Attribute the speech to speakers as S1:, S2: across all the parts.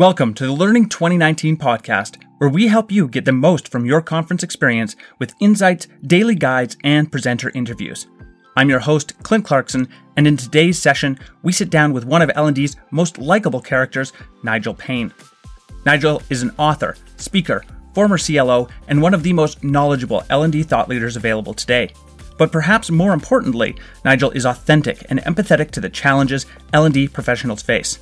S1: Welcome to the Learning 2019 podcast, where we help you get the most from your conference experience with insights, daily guides, and presenter interviews. I'm your host, Clint Clarkson, and in today's session, we sit down with one of L&D's most likable characters, Nigel Paine. Nigel is an author, speaker, former CLO, and one of the most knowledgeable L&D thought leaders available today. But perhaps more importantly, Nigel is authentic and empathetic to the challenges L&D professionals face.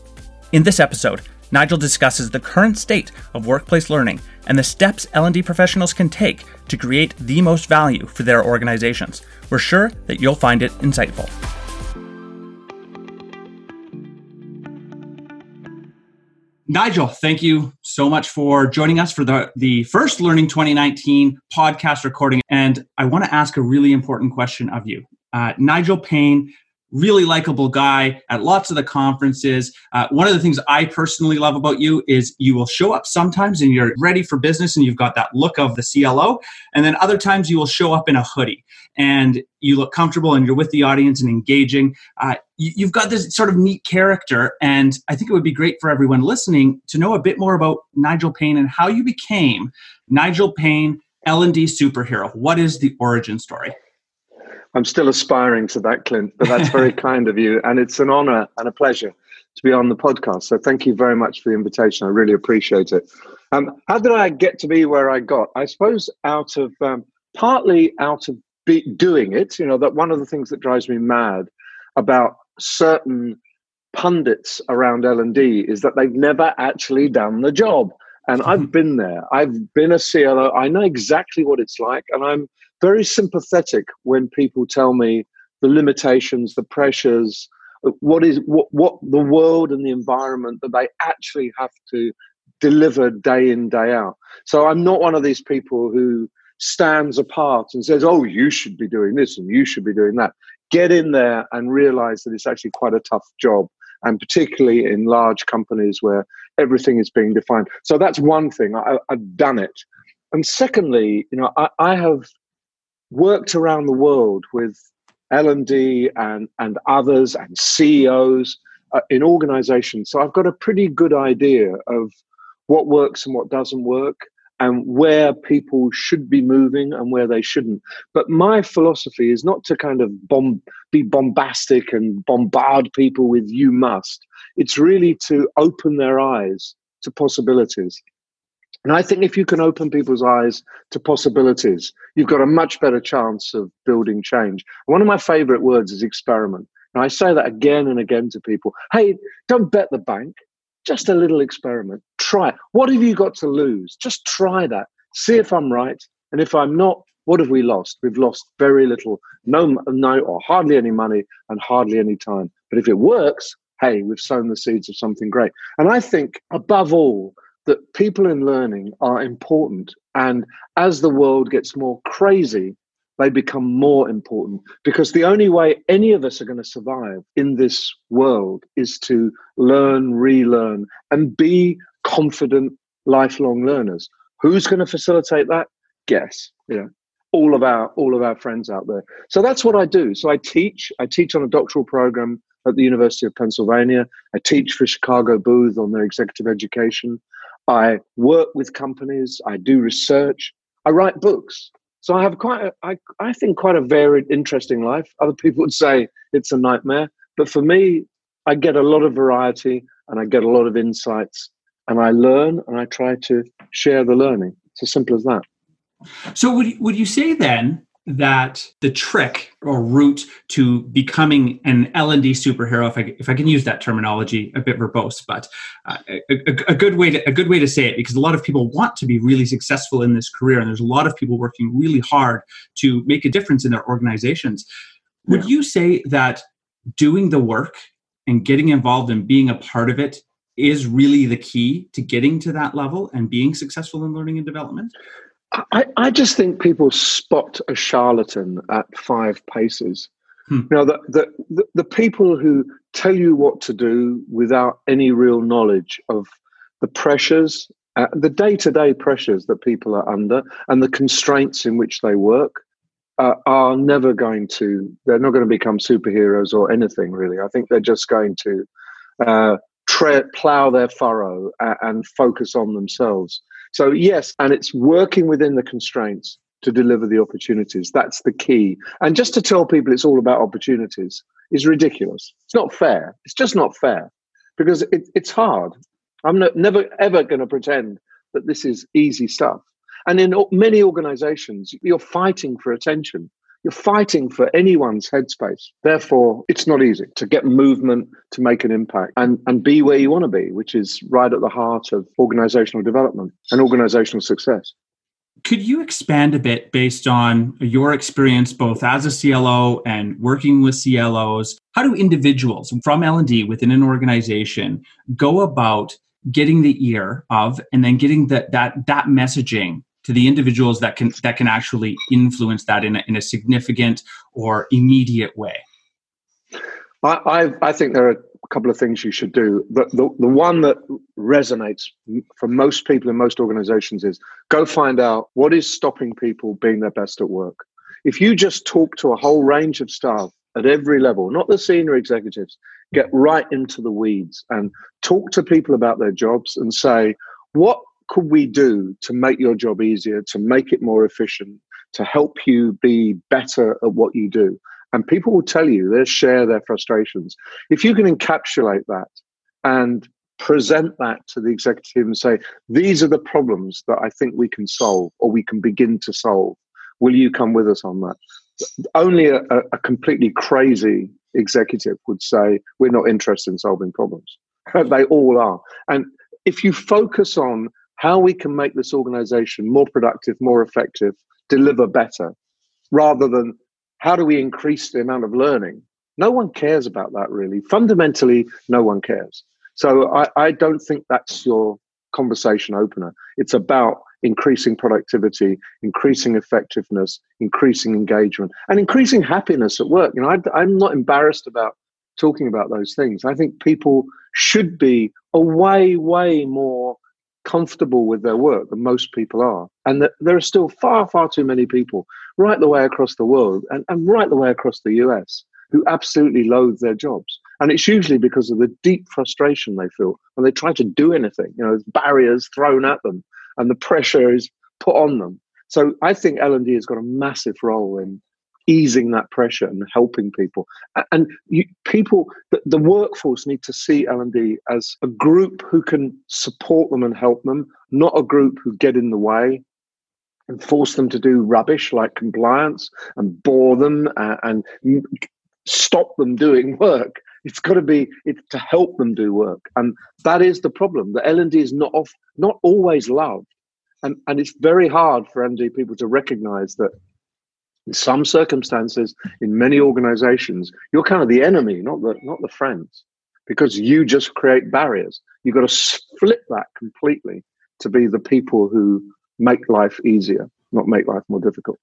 S1: In this episode, Nigel discusses the current state of workplace learning and the steps L&D professionals can take to create the most value for their organizations. We're sure that you'll find it insightful. Nigel, thank you so much for joining us for the, the first Learning 2019 podcast recording. And I want to ask a really important question of you. Uh, Nigel Paine really likable guy at lots of the conferences. Uh, one of the things I personally love about you is you will show up sometimes and you're ready for business and you've got that look of the CLO. And then other times you will show up in a hoodie and you look comfortable and you're with the audience and engaging. Uh, you, have got this sort of neat character. And I think it would be great for everyone listening to know a bit more about Nigel Paine and how you became Nigel Paine, L&D superhero. What is the origin story?
S2: I'm still aspiring to that, Clint, but that's very kind of you. And it's an honor and a pleasure to be on the podcast. So thank you very much for the invitation. I really appreciate it. Um, how did I get to be where I got? I suppose out of um, partly out of be, doing it, you know, that one of the things that drives me mad about certain pundits around L&D is that they've never actually done the job. And I've mm-hmm. been there. I've been a CLO. I know exactly what it's like. And I'm very sympathetic when people tell me the limitations, the pressures, uh, what is what, what the world and the environment that they actually have to deliver day in day out. So I'm not one of these people who stands apart and says, "Oh, you should be doing this and you should be doing that." Get in there and realize that it's actually quite a tough job, and particularly in large companies where everything is being defined. So that's one thing. I, have done it, and secondly, you know, I, I have worked around the world with L&D and, and others and CEOs uh, in organizations. So I've got a pretty good idea of what works and what doesn't work and where people should be moving and where they shouldn't. But my philosophy is not to kind of bomb, be bombastic and bombard people with you must. It's really to open their eyes to possibilities. And I think if you can open people's eyes to possibilities, you've got a much better chance of building change. One of my favorite words is experiment. And I say that again and again to people. Hey, don't bet the bank, just a little experiment. Try it. What have you got to lose? Just try that. See if I'm right. And if I'm not, what have we lost? We've lost very little, no, no, or hardly any money and hardly any time. But if it works, hey, we've sown the seeds of something great. And I think above all, that people in learning are important. And as the world gets more crazy, they become more important because the only way any of us are going to survive in this world is to learn, relearn, and be confident lifelong learners. Who's going to facilitate that? Guess. Know, all of our all of our friends out there. So that's what I do. So I teach. I teach on a doctoral program at the University of Pennsylvania. I teach for Chicago Booth on their executive education. I work with companies, I do research, I write books. So I have quite a, I, I think quite a varied, interesting life. Other people would say it's a nightmare, but for me, I get a lot of variety and I get a lot of insights and I learn and I try to share the learning. It's as simple as that.
S1: So would would you say then that the trick or route to becoming an L&D superhero, if I, if I can use that terminology a bit verbose, but uh, a, a, good way to, a good way to say it, because a lot of people want to be really successful in this career, and there's a lot of people working really hard to make a difference in their organizations. Would yeah. you say that doing the work and getting involved and being a part of it is really the key to getting to that level and being successful in learning and development?
S2: I, I just think people spot a charlatan at five paces. Hmm. Know, the, the, the, people who tell you what to do without any real knowledge of the pressures, uh, the day to day pressures that people are under, and the constraints in which they work. Uh, are never going to they're not going to become superheroes or anything really i think they're just going to uh, tre- plow their furrow and focus on themselves. So, yes, and it's working within the constraints to deliver the opportunities. That's the key. And just to tell people it's all about opportunities is ridiculous. It's not fair. It's just not fair because it, it's hard. I'm not, never ever going to pretend that this is easy stuff. And in many organizations, you're fighting for attention. You're fighting for anyone's headspace. Therefore, it's not easy to get movement, to make an impact, and, and be where you want to be, which is right at the heart of organizational development and organizational success.
S1: Could you expand a bit based on your experience both as a CLO and working with CLOs? How do individuals from L&D within an organization go about getting the ear of and then getting that that that messaging to the individuals that can that can actually influence that in a, in a significant or immediate way?
S2: I, I, I think there are a couple of things you should do. The, the, the one that resonates for most people in most organizations is go find out what is stopping people being their best at work. If you just talk to a whole range of staff at every level, not the senior executives, get right into the weeds and talk to people about their jobs and say, what could we do to make your job easier, to make it more efficient, to help you be better at what you do? And people will tell you, they'll share their frustrations. If you can encapsulate that and present that to the executive and say, these are the problems that I think we can solve or we can begin to solve. Will you come with us on that? Only a, a completely crazy executive would say, we're not interested in solving problems. they all are. And if you focus on how we can make this organization more productive, more effective, deliver better, rather than how do we increase the amount of learning? No one cares about that really. Fundamentally, no one cares. So I, I don't think that's your conversation opener. It's about increasing productivity, increasing effectiveness, increasing engagement, and increasing happiness at work. You know, I, I'm not embarrassed about talking about those things. I think people should be a way, way more comfortable with their work than most people are. And that there are still far, far too many people right the way across the world and, and right the way across the US who absolutely loathe their jobs. And it's usually because of the deep frustration they feel when they try to do anything. You know, there's barriers thrown at them and the pressure is put on them. So I think L&D has got a massive role in easing that pressure and helping people. And you, people, the, the, workforce need to see L&D as a group who can support them and help them, not a group who get in the way and force them to do rubbish like compliance and bore them and, and stop them doing work. It's got to be it's to help them do work, and that is the problem. The L and D is not off, not always loved, and and it's very hard for L and D people to recognise that in some circumstances, in many organizations, you're kind of the enemy, not the not the friends, because you just create barriers. You've got to flip that completely to be the people who make life easier, not make life more difficult.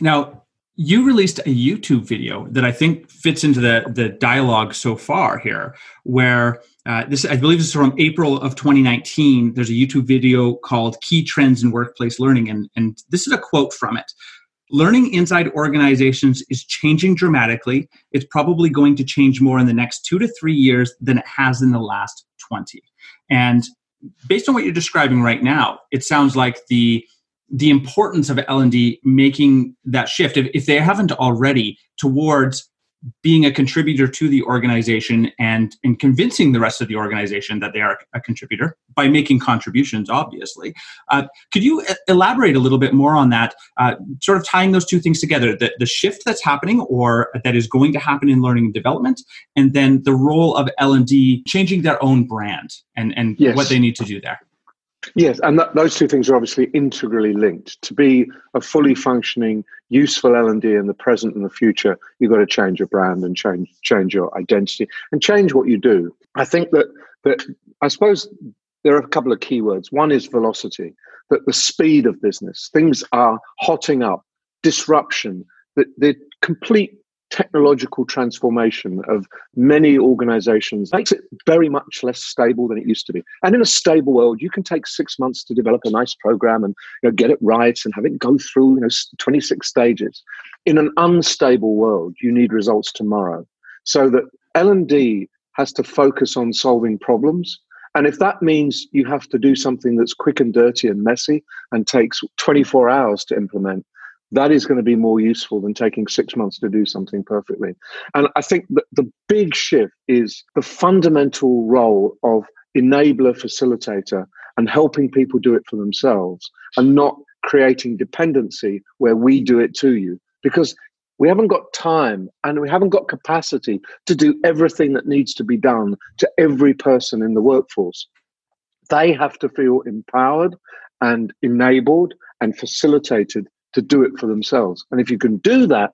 S1: Now, you released a YouTube video that I think fits into the the dialogue so far here, where uh, this I believe this is from April of 2019. There's a YouTube video called "Key Trends in Workplace Learning," and and this is a quote from it. Learning inside organizations is changing dramatically. It's probably going to change more in the next two to three years than it has in the last 20. And based on what you're describing right now, it sounds like the the importance of L&D making that shift, if, if they haven't already, towards being a contributor to the organization and, and convincing the rest of the organization that they are a contributor by making contributions, obviously. Uh, could you elaborate a little bit more on that, uh, sort of tying those two things together, the, the shift that's happening or that is going to happen in learning and development, and then the role of L&D changing their own brand and, and yes. what they need to do there?
S2: Yes, and that, those two things are obviously integrally linked. To be a fully functioning, useful L and D in the present and the future, you've got to change your brand and change change your identity and change what you do. I think that that I suppose there are a couple of keywords. One is velocity, that the speed of business, things are hotting up, disruption, the, the complete technological transformation of many organizations makes it very much less stable than it used to be. And in a stable world, you can take six months to develop a nice program and you know, get it right and have it go through you know 26 stages. In an unstable world, you need results tomorrow. So that L&D has to focus on solving problems. And if that means you have to do something that's quick and dirty and messy and takes 24 hours to implement, that is going to be more useful than taking six months to do something perfectly. And I think that the big shift is the fundamental role of enabler facilitator and helping people do it for themselves and not creating dependency where we do it to you. Because we haven't got time and we haven't got capacity to do everything that needs to be done to every person in the workforce. They have to feel empowered and enabled and facilitated to do it for themselves. And if you can do that,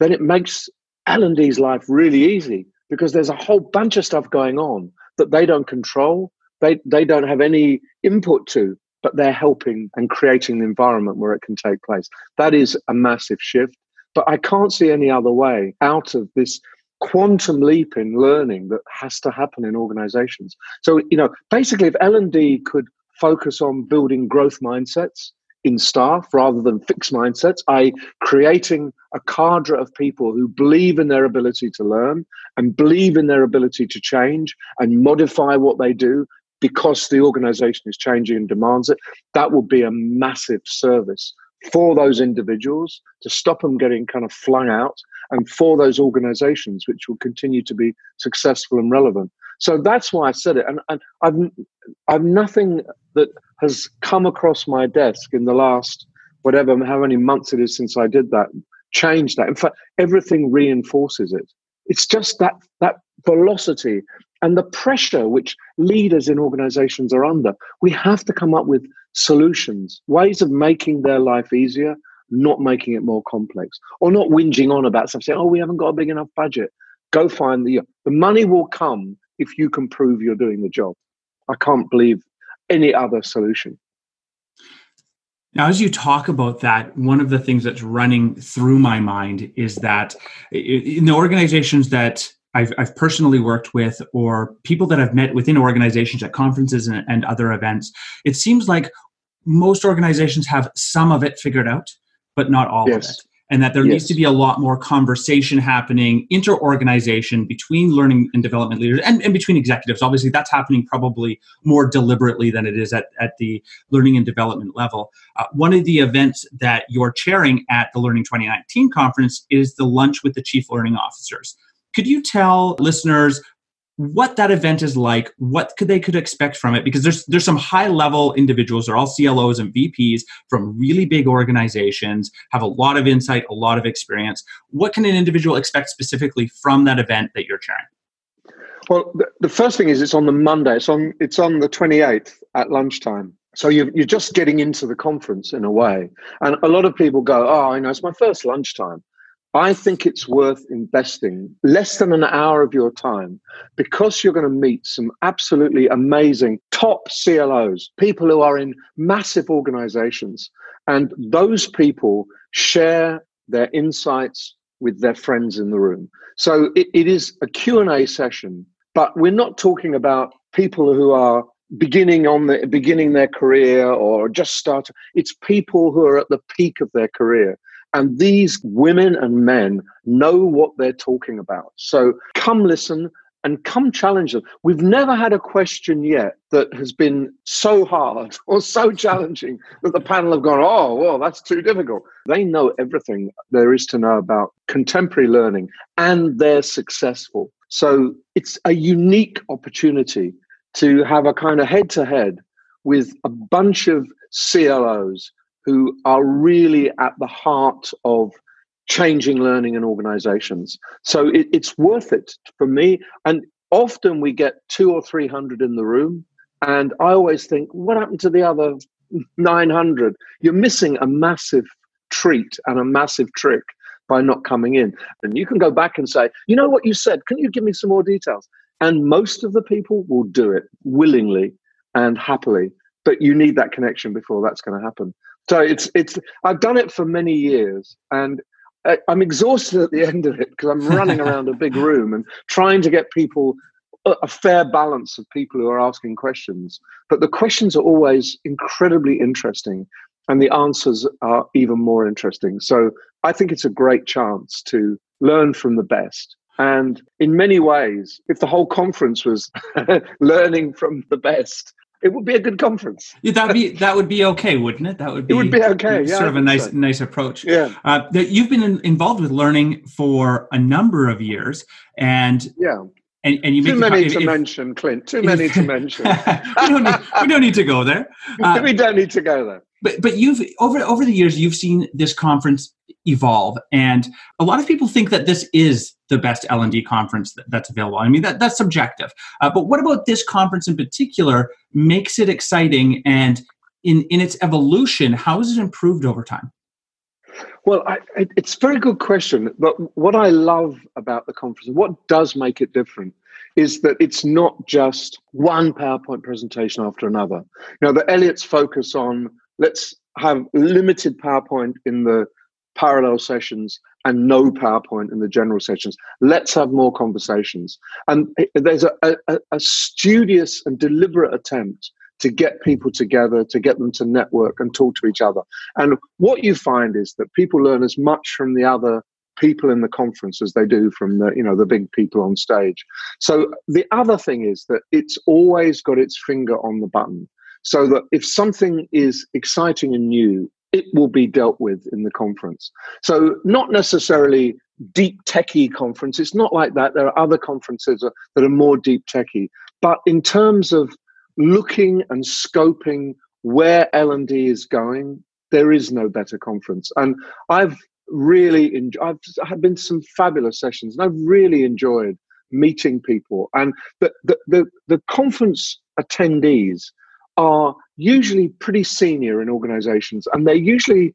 S2: then it makes L&D's life really easy because there's a whole bunch of stuff going on that they don't control, they, they don't have any input to, but they're helping and creating the environment where it can take place. That is a massive shift. But I can't see any other way out of this quantum leap in learning that has to happen in organizations. So, you know, basically if L&D could focus on building growth mindsets in staff rather than fixed mindsets, i.e., creating a cadre of people who believe in their ability to learn and believe in their ability to change and modify what they do because the organization is changing and demands it. That would be a massive service for those individuals to stop them getting kind of flung out and for those organizations which will continue to be successful and relevant. So that's why I said it. And, and I've, I've nothing that has come across my desk in the last whatever, how many months it is since I did that, changed that. In fact, everything reinforces it. It's just that, that velocity and the pressure which leaders in organizations are under. We have to come up with solutions, ways of making their life easier, not making it more complex, or not whinging on about something, saying, oh, we haven't got a big enough budget. Go find the the money will come if you can prove you're doing the job. I can't believe any other solution.
S1: Now, as you talk about that, one of the things that's running through my mind is that in the organizations that I've, I've personally worked with or people that I've met within organizations at conferences and, and other events, it seems like most organizations have some of it figured out, but not all yes. of it and that there yes. needs to be a lot more conversation happening inter-organization between learning and development leaders and, and between executives. Obviously that's happening probably more deliberately than it is at, at the learning and development level. Uh, one of the events that you're chairing at the learning 2019 conference is the lunch with the chief learning officers. Could you tell listeners what that event is like, what could they could expect from it, because there's there's some high level individuals, they're all CLOs and VPs from really big organizations, have a lot of insight, a lot of experience. What can an individual expect specifically from that event that you're chairing?
S2: Well, the, the first thing is it's on the Monday. It's on it's on the 28th at lunchtime. So you're, you're just getting into the conference in a way. And a lot of people go, oh, you know, it's my first lunchtime. I think it's worth investing less than an hour of your time because you're going to meet some absolutely amazing top CLOs, people who are in massive organizations. And those people share their insights with their friends in the room. So it, it is a Q&A session, but we're not talking about people who are beginning on the beginning their career or just start it's people who are at the peak of their career and these women and men know what they're talking about. So come listen and come challenge them. We've never had a question yet that has been so hard or so challenging that the panel have gone, oh, well, that's too difficult. They know everything there is to know about contemporary learning and they're successful. So it's a unique opportunity to have a kind of head to head with a bunch of CLOs who are really at the heart of changing learning in organizations. So it, it's worth it for me. And often we get two or 300 in the room. And I always think, what happened to the other 900? You're missing a massive treat and a massive trick by not coming in. And you can go back and say, you know what you said? Can you give me some more details? And most of the people will do it willingly and happily. But you need that connection before that's going to happen. So it's it's I've done it for many years, and I, I'm exhausted at the end of it because I'm running around a big room and trying to get people a fair balance of people who are asking questions. But the questions are always incredibly interesting, and the answers are even more interesting. So I think it's a great chance to learn from the best And in many ways, if the whole conference was learning from the best, it would be a good conference.
S1: yeah, that be that would be okay, wouldn't it? That would be.
S2: It would be okay. Yeah,
S1: sort of a nice so. nice approach.
S2: Yeah. Uh,
S1: that you've been in, involved with learning for a number of years, and
S2: yeah.
S1: And, and you
S2: too many if, to if, mention, Clint. Too many to mention. we,
S1: don't need, we don't need to go there.
S2: Uh, we don't need to go there.
S1: But but you've over over the years you've seen this conference evolve, and a lot of people think that this is the best L and D conference that, that's available. I mean that that's subjective. Uh, but what about this conference in particular makes it exciting and in in its evolution? How has it improved over time?
S2: Well, I, it's a very good question. But what I love about the conference, what does make it different, is that it's not just one PowerPoint presentation after another. You know, the Elliott's focus on let's have limited PowerPoint in the parallel sessions and no PowerPoint in the general sessions. Let's have more conversations. And there's a, a, a studious and deliberate attempt to get people together, to get them to network and talk to each other. And what you find is that people learn as much from the other people in the conference as they do from the you know the big people on stage. So the other thing is that it's always got its finger on the button. So that if something is exciting and new, it will be dealt with in the conference. So not necessarily deep techie conference. It's not like that. There are other conferences that are more deep techie. But in terms of looking and scoping where L&D is going, there is no better conference. And I've really enjoyed, I've had been some fabulous sessions and I've really enjoyed meeting people. And the, the, the, the conference attendees are usually pretty senior in organizations and they usually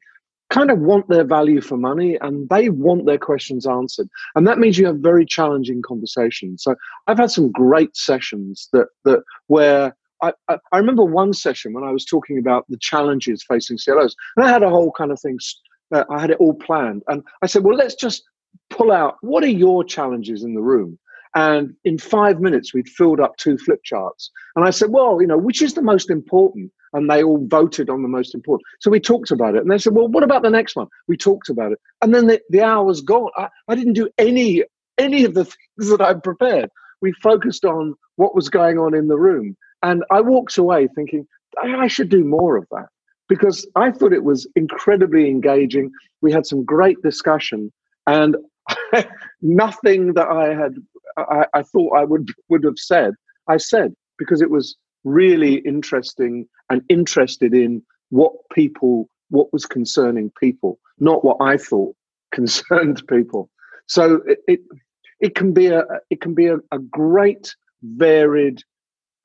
S2: kind of want their value for money and they want their questions answered and that means you have very challenging conversations so i've had some great sessions that that where I, I, remember one session when I was talking about the challenges facing CLOs, and I had a whole kind of thing. Uh, I had it all planned, and I said, "Well, let's just pull out what are your challenges in the room." And in five minutes, we'd filled up two flip charts. And I said, "Well, you know, which is the most important?" And they all voted on the most important. So we talked about it, and they said, "Well, what about the next one?" We talked about it, and then the, the hour was gone. I, I didn't do any any of the things that I'd prepared. We focused on what was going on in the room. And I walked away thinking, I should do more of that because I thought it was incredibly engaging. We had some great discussion, and nothing that I had I, I, thought I would would have said, I said because it was really interesting and interested in what people what was concerning people, not what I thought concerned people. So it it, it can be a it can be a, a great varied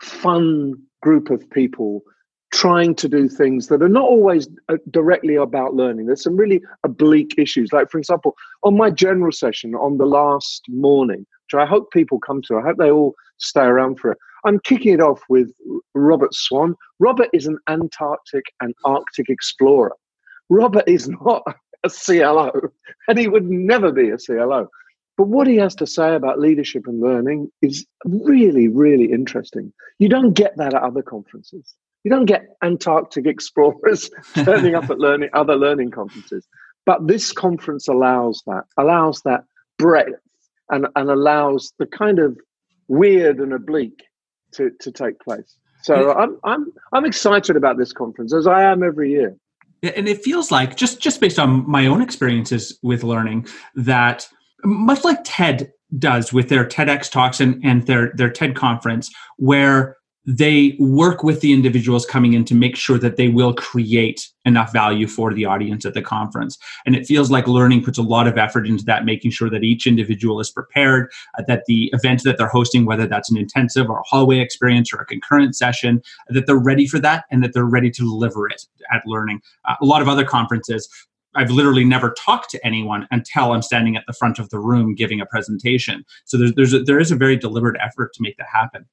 S2: fun group of people trying to do things that are not always uh, directly about learning. There's some really oblique issues. Like, for example, on my general session on the last morning, which I hope people come to, I hope they all stay around for it. I'm kicking it off with Robert Swan. Robert is an Antarctic and Arctic explorer. Robert is not a CLO, and he would never be a CLO. But what he has to say about leadership and learning is really, really interesting. You don't get that at other conferences. You don't get Antarctic explorers turning up at learning other learning conferences. But this conference allows that, allows that breadth and, and allows the kind of weird and oblique to, to take place. So I'm I'm I'm excited about this conference as I am every year.
S1: And it feels like just just based on my own experiences with learning that much like TED does with their TEDx talks and, and their, their TED conference, where they work with the individuals coming in to make sure that they will create enough value for the audience at the conference. And it feels like learning puts a lot of effort into that, making sure that each individual is prepared, uh, that the event that they're hosting, whether that's an intensive or a hallway experience or a concurrent session, that they're ready for that and that they're ready to deliver it at learning. Uh, a lot of other conferences I've literally never talked to anyone until I'm standing at the front of the room giving a presentation. So there's, there's a, there is a very deliberate effort to make that happen.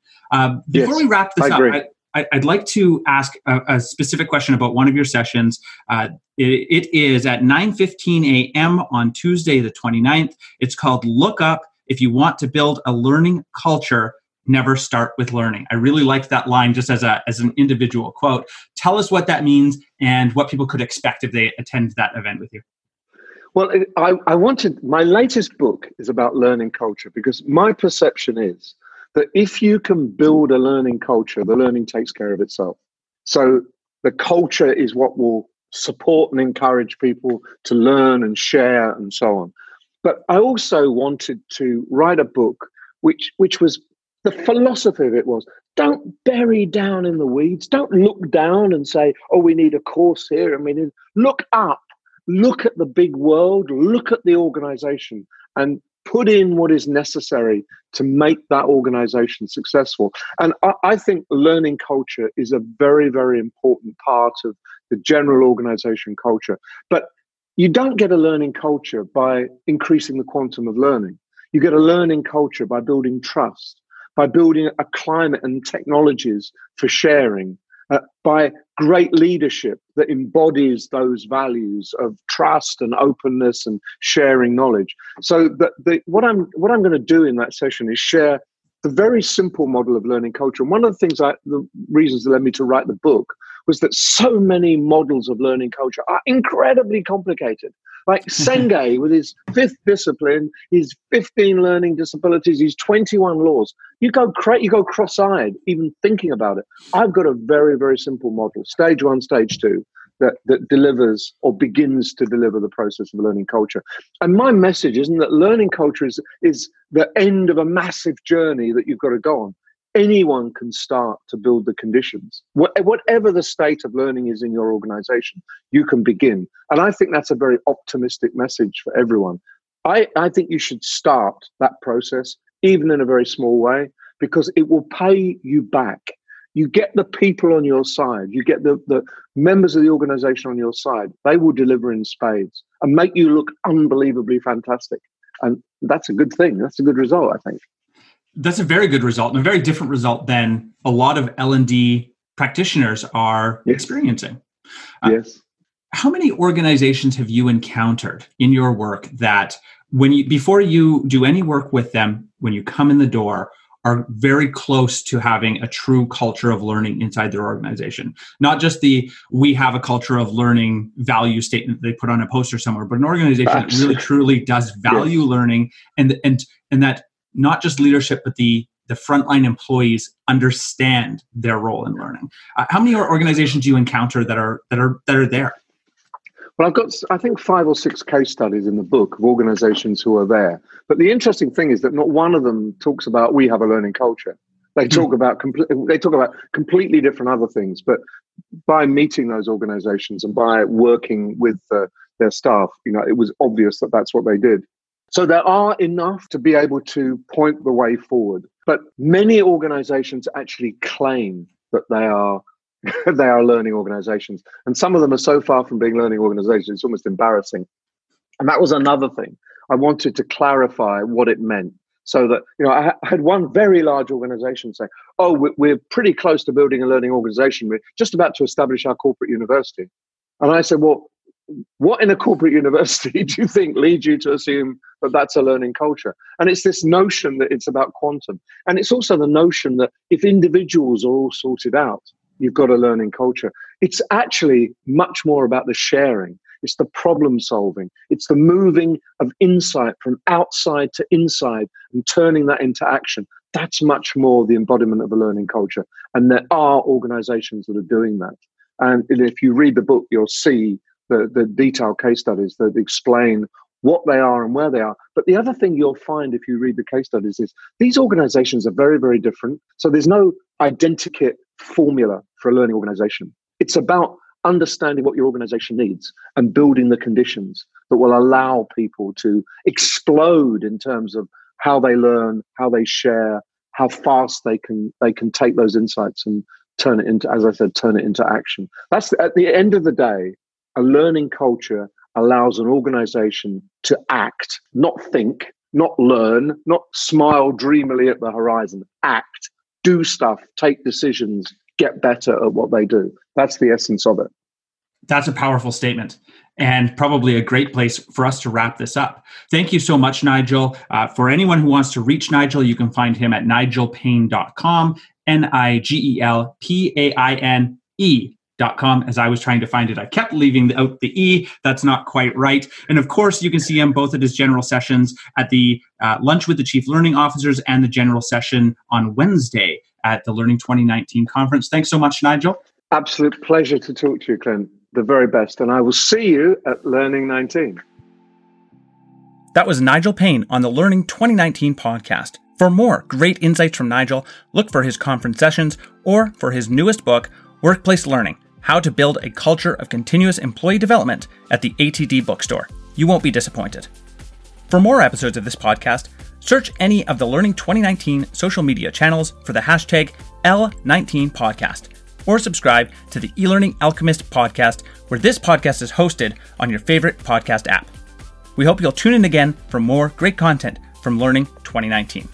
S1: Before yes, we wrap this I up, I, would like to ask a, a, specific question about one of your sessions. Uh, it, it is at 9.15 a.m. on Tuesday, the 29th. It's called Look Up if you want to build a learning culture never start with learning. I really like that line just as a as an individual quote. Tell us what that means and what people could expect if they attend that event with you.
S2: Well, I, I wanted my latest book is about learning culture because my perception is that if you can build a learning culture, the learning takes care of itself. So the culture is what will support and encourage people to learn and share and so on. But I also wanted to write a book which which was the philosophy of it was don't bury down in the weeds. Don't look down and say, oh, we need a course here. I mean, look up, look at the big world, look at the organization, and put in what is necessary to make that organization successful. And I, I, think learning culture is a very, very important part of the general organization culture. But you don't get a learning culture by increasing the quantum of learning. You get a learning culture by building trust, by building a climate and technologies for sharing, uh, by great leadership that embodies those values of trust and openness and sharing knowledge. So the, the, what I'm what I'm going to do in that session is share the very simple model of learning culture. And one of the things I, the reasons that led me to write the book was that so many models of learning culture are incredibly complicated. Like Senge with his fifth discipline, his 15 learning disabilities, his 21 laws. You go cra- you go cross-eyed even thinking about it. I've got a very, very simple model, stage one, stage two, that, that delivers or begins to deliver the process of learning culture. And my message isn't that learning culture is, is the end of a massive journey that you've got to go on anyone can start to build the conditions. Whatever the state of learning is in your organization, you can begin. And I think that's a very optimistic message for everyone. I, I think you should start that process, even in a very small way, because it will pay you back. You get the people on your side, you get the, the members of the organization on your side. They will deliver in spades and make you look unbelievably fantastic. And that's a good thing. That's a good result, I think
S1: that's a very good result and a very different result than a lot of L&D practitioners are yes. experiencing.
S2: Uh, yes.
S1: How many organizations have you encountered in your work that when you before you do any work with them when you come in the door are very close to having a true culture of learning inside their organization. Not just the we have a culture of learning value statement they put on a poster somewhere, but an organization that really truly does value yes. learning and and and that not just leadership, but the the frontline employees understand their role in learning. Uh, how many organizations do you encounter that are that are that are there?
S2: Well, I've got I think five or six case studies in the book of organizations who are there. But the interesting thing is that not one of them talks about we have a learning culture. They talk mm. about compl- they talk about completely different other things. But by meeting those organizations and by working with uh, their staff, you know, it was obvious that that's what they did. So there are enough to be able to point the way forward. But many organizations actually claim that they are they are learning organizations. And some of them are so far from being learning organizations, it's almost embarrassing. And that was another thing. I wanted to clarify what it meant so that, you know, I had one very large organization say, oh, we're pretty close to building a learning organization. We're just about to establish our corporate university. And I said, well, what in a corporate university do you think leads you to assume that that's a learning culture? And it's this notion that it's about quantum. And it's also the notion that if individuals are all sorted out, you've got a learning culture. It's actually much more about the sharing. It's the problem solving. It's the moving of insight from outside to inside and turning that into action. That's much more the embodiment of a learning culture. And there are organizations that are doing that. And if you read the book, you'll see the, the detailed case studies that explain what they are and where they are. But the other thing you'll find if you read the case studies is these organizations are very, very different. So there's no identikit formula for a learning organization. It's about understanding what your organization needs and building the conditions that will allow people to explode in terms of how they learn, how they share, how fast they can they can take those insights and turn it into, as I said, turn it into action. That's at the end of the day, a learning culture allows an organization to act, not think, not learn, not smile dreamily at the horizon, act, do stuff, take decisions, get better at what they do. That's the essence of it.
S1: That's a powerful statement and probably a great place for us to wrap this up. Thank you so much, Nigel. Uh, for anyone who wants to reach Nigel, you can find him at nigelpaine.com, N I G E L P A I N E com as I was trying to find it. I kept leaving out the E. That's not quite right. And of course, you can see him both at his general sessions at the uh, Lunch with the Chief Learning Officers and the general session on Wednesday at the Learning 2019 conference. Thanks so much, Nigel.
S2: Absolute pleasure to talk to you, Clint. The very best. And I will see you at Learning 19.
S1: That was Nigel Paine on the Learning 2019 podcast. For more great insights from Nigel, look for his conference sessions or for his newest book, Workplace Learning How to Build a Culture of Continuous Employee Development at the ATD Bookstore. You won't be disappointed. For more episodes of this podcast, search any of the Learning 2019 social media channels for the hashtag L19Podcast or subscribe to the eLearning Alchemist podcast, where this podcast is hosted on your favorite podcast app. We hope you'll tune in again for more great content from Learning 2019.